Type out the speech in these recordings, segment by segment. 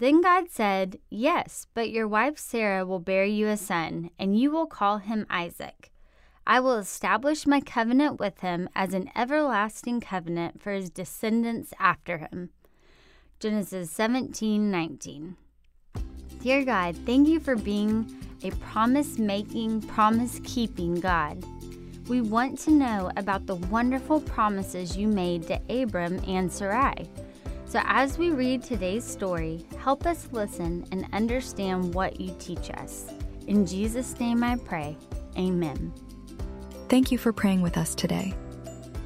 Then God said, Yes, but your wife Sarah will bear you a son, and you will call him Isaac. I will establish my covenant with him as an everlasting covenant for his descendants after him. Genesis 17 19. Dear God, thank you for being a promise making, promise keeping God. We want to know about the wonderful promises you made to Abram and Sarai. So, as we read today's story, help us listen and understand what you teach us. In Jesus' name I pray. Amen. Thank you for praying with us today.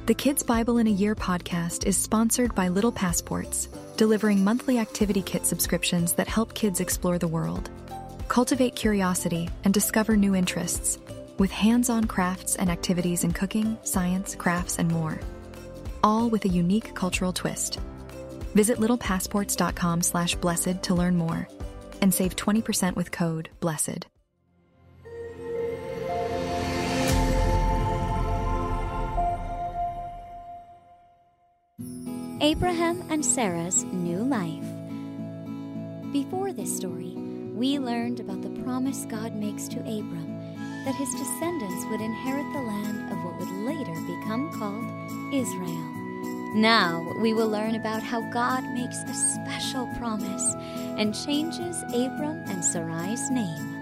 The Kids Bible in a Year podcast is sponsored by Little Passports, delivering monthly activity kit subscriptions that help kids explore the world, cultivate curiosity, and discover new interests, with hands on crafts and activities in cooking, science, crafts, and more. All with a unique cultural twist. Visit littlepassports.com slash blessed to learn more and save 20% with code BLESSED. Abraham and Sarah's new life. Before this story, we learned about the promise God makes to Abram that his descendants would inherit the land of what would later become called Israel. Now we will learn about how God makes a special promise and changes Abram and Sarai's name,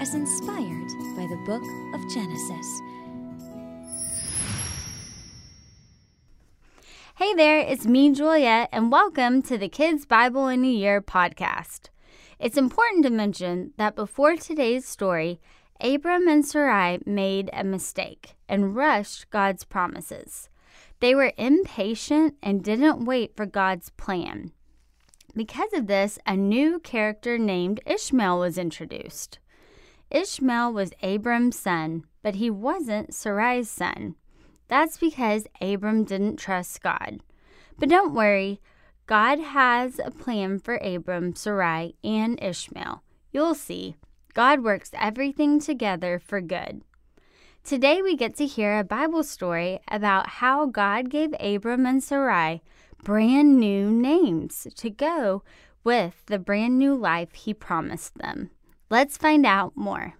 as inspired by the book of Genesis. Hey there, it's me, Julia, and welcome to the Kids Bible in a Year podcast. It's important to mention that before today's story, Abram and Sarai made a mistake and rushed God's promises. They were impatient and didn't wait for God's plan. Because of this, a new character named Ishmael was introduced. Ishmael was Abram's son, but he wasn't Sarai's son. That's because Abram didn't trust God. But don't worry, God has a plan for Abram, Sarai, and Ishmael. You'll see, God works everything together for good. Today we get to hear a Bible story about how God gave Abram and Sarai brand new names to go with the brand new life he promised them. Let's find out more.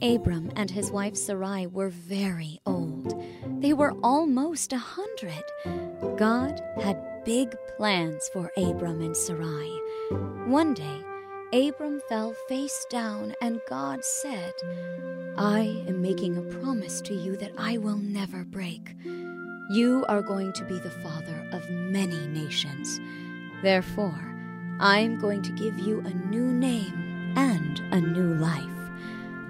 Abram and his wife Sarai were very old. They were almost a hundred. God had big plans for Abram and Sarai. One day, Abram fell face down, and God said, I am making a promise to you that I will never break. You are going to be the father of many nations. Therefore, I am going to give you a new name and a new life.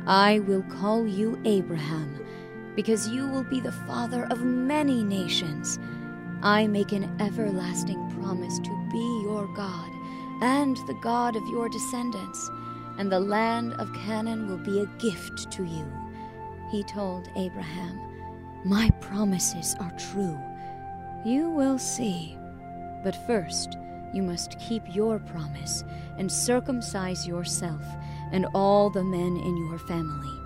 I will call you Abraham, because you will be the father of many nations. I make an everlasting promise to be your God and the God of your descendants, and the land of Canaan will be a gift to you. He told Abraham, My promises are true. You will see. But first, you must keep your promise and circumcise yourself and all the men in your family.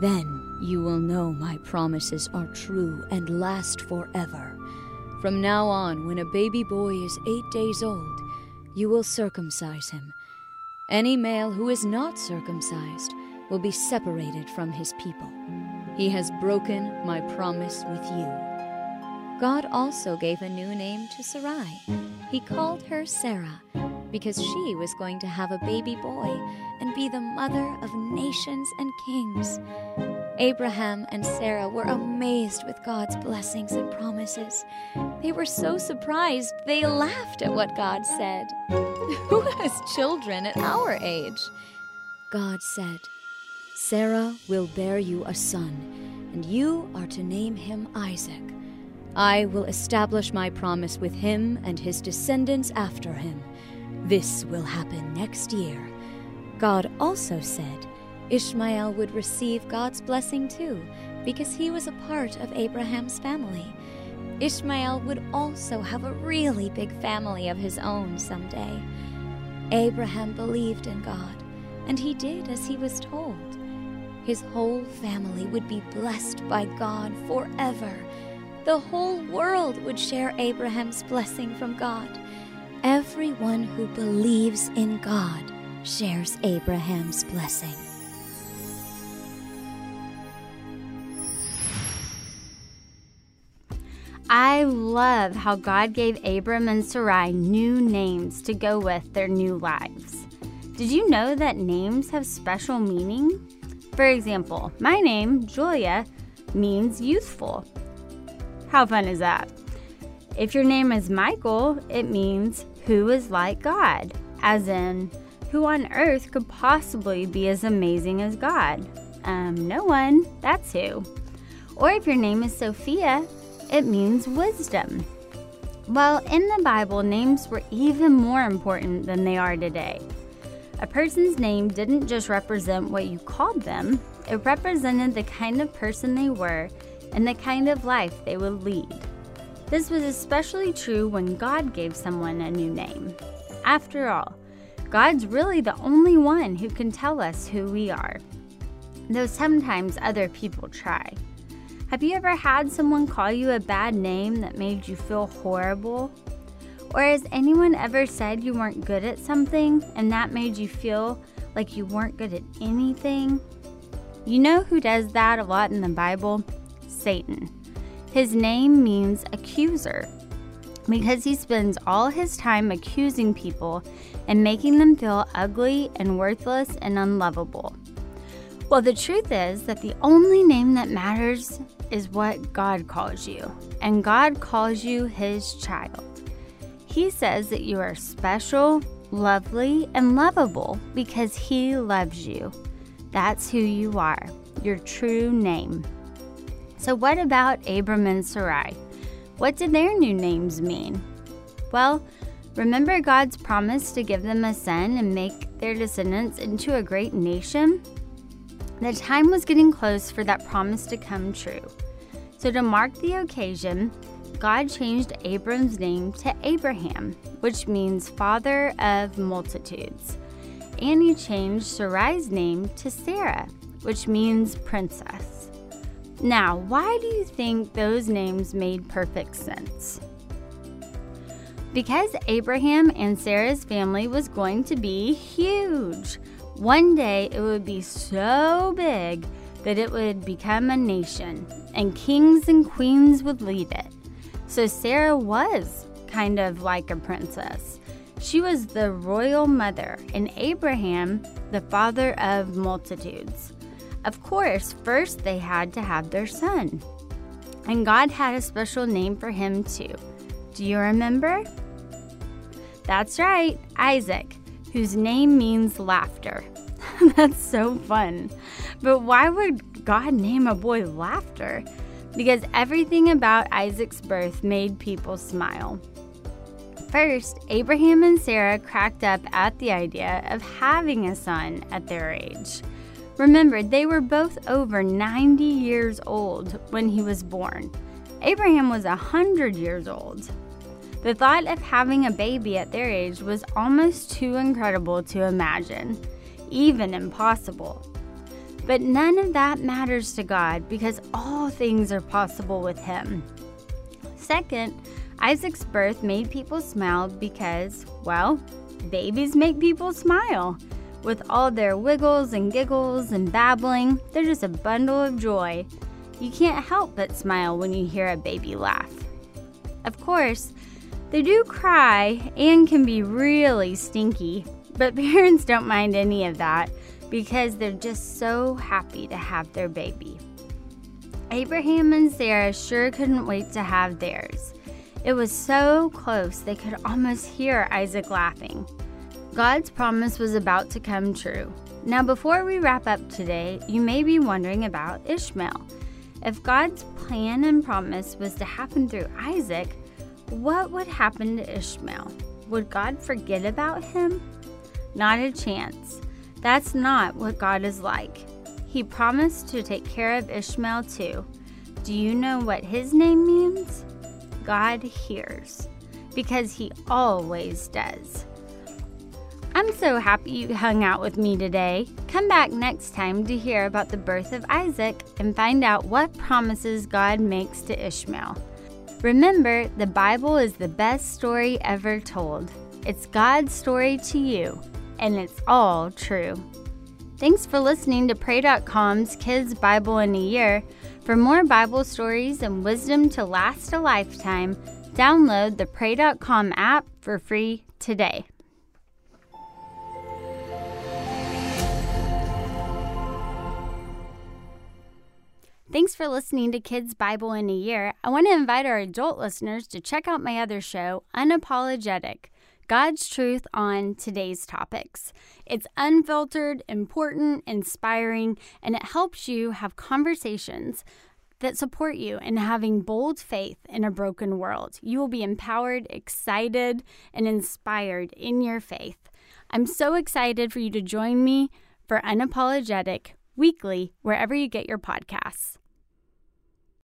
Then you will know my promises are true and last forever. From now on, when a baby boy is eight days old, you will circumcise him. Any male who is not circumcised will be separated from his people. He has broken my promise with you. God also gave a new name to Sarai. He called her Sarah because she was going to have a baby boy and be the mother of nations and kings. Abraham and Sarah were amazed with God's blessings and promises. They were so surprised they laughed at what God said. Who has children at our age? God said, Sarah will bear you a son, and you are to name him Isaac. I will establish my promise with him and his descendants after him. This will happen next year. God also said Ishmael would receive God's blessing too, because he was a part of Abraham's family. Ishmael would also have a really big family of his own someday. Abraham believed in God, and he did as he was told. His whole family would be blessed by God forever. The whole world would share Abraham's blessing from God everyone who believes in God shares Abraham's blessing. I love how God gave Abram and Sarai new names to go with their new lives. Did you know that names have special meaning? For example, my name, Julia, means youthful. How fun is that? If your name is Michael, it means who is like God, as in, who on earth could possibly be as amazing as God? Um, no one, that's who. Or if your name is Sophia, it means wisdom. Well, in the Bible, names were even more important than they are today. A person's name didn't just represent what you called them, it represented the kind of person they were and the kind of life they would lead. This was especially true when God gave someone a new name. After all, God's really the only one who can tell us who we are, though sometimes other people try. Have you ever had someone call you a bad name that made you feel horrible? Or has anyone ever said you weren't good at something and that made you feel like you weren't good at anything? You know who does that a lot in the Bible? Satan. His name means accuser because he spends all his time accusing people and making them feel ugly and worthless and unlovable. Well, the truth is that the only name that matters is what God calls you, and God calls you His child. He says that you are special, lovely, and lovable because He loves you. That's who you are, your true name. So, what about Abram and Sarai? What did their new names mean? Well, remember God's promise to give them a son and make their descendants into a great nation? The time was getting close for that promise to come true. So, to mark the occasion, God changed Abram's name to Abraham, which means father of multitudes. And he changed Sarai's name to Sarah, which means princess. Now, why do you think those names made perfect sense? Because Abraham and Sarah's family was going to be huge. One day it would be so big that it would become a nation, and kings and queens would lead it. So Sarah was kind of like a princess. She was the royal mother, and Abraham, the father of multitudes. Of course, first they had to have their son. And God had a special name for him too. Do you remember? That's right, Isaac, whose name means laughter. That's so fun. But why would God name a boy Laughter? Because everything about Isaac's birth made people smile. First, Abraham and Sarah cracked up at the idea of having a son at their age. Remember, they were both over 90 years old when he was born. Abraham was 100 years old. The thought of having a baby at their age was almost too incredible to imagine even impossible. But none of that matters to God because all things are possible with Him. Second, Isaac's birth made people smile because, well, babies make people smile. With all their wiggles and giggles and babbling, they're just a bundle of joy. You can't help but smile when you hear a baby laugh. Of course, they do cry and can be really stinky, but parents don't mind any of that because they're just so happy to have their baby. Abraham and Sarah sure couldn't wait to have theirs. It was so close they could almost hear Isaac laughing. God's promise was about to come true. Now, before we wrap up today, you may be wondering about Ishmael. If God's plan and promise was to happen through Isaac, what would happen to Ishmael? Would God forget about him? Not a chance. That's not what God is like. He promised to take care of Ishmael too. Do you know what his name means? God hears, because he always does. I'm so happy you hung out with me today. Come back next time to hear about the birth of Isaac and find out what promises God makes to Ishmael. Remember, the Bible is the best story ever told. It's God's story to you, and it's all true. Thanks for listening to Pray.com's Kids Bible in a Year. For more Bible stories and wisdom to last a lifetime, download the Pray.com app for free today. Thanks for listening to Kids Bible in a Year. I want to invite our adult listeners to check out my other show, Unapologetic God's Truth on Today's Topics. It's unfiltered, important, inspiring, and it helps you have conversations that support you in having bold faith in a broken world. You will be empowered, excited, and inspired in your faith. I'm so excited for you to join me for Unapologetic weekly, wherever you get your podcasts.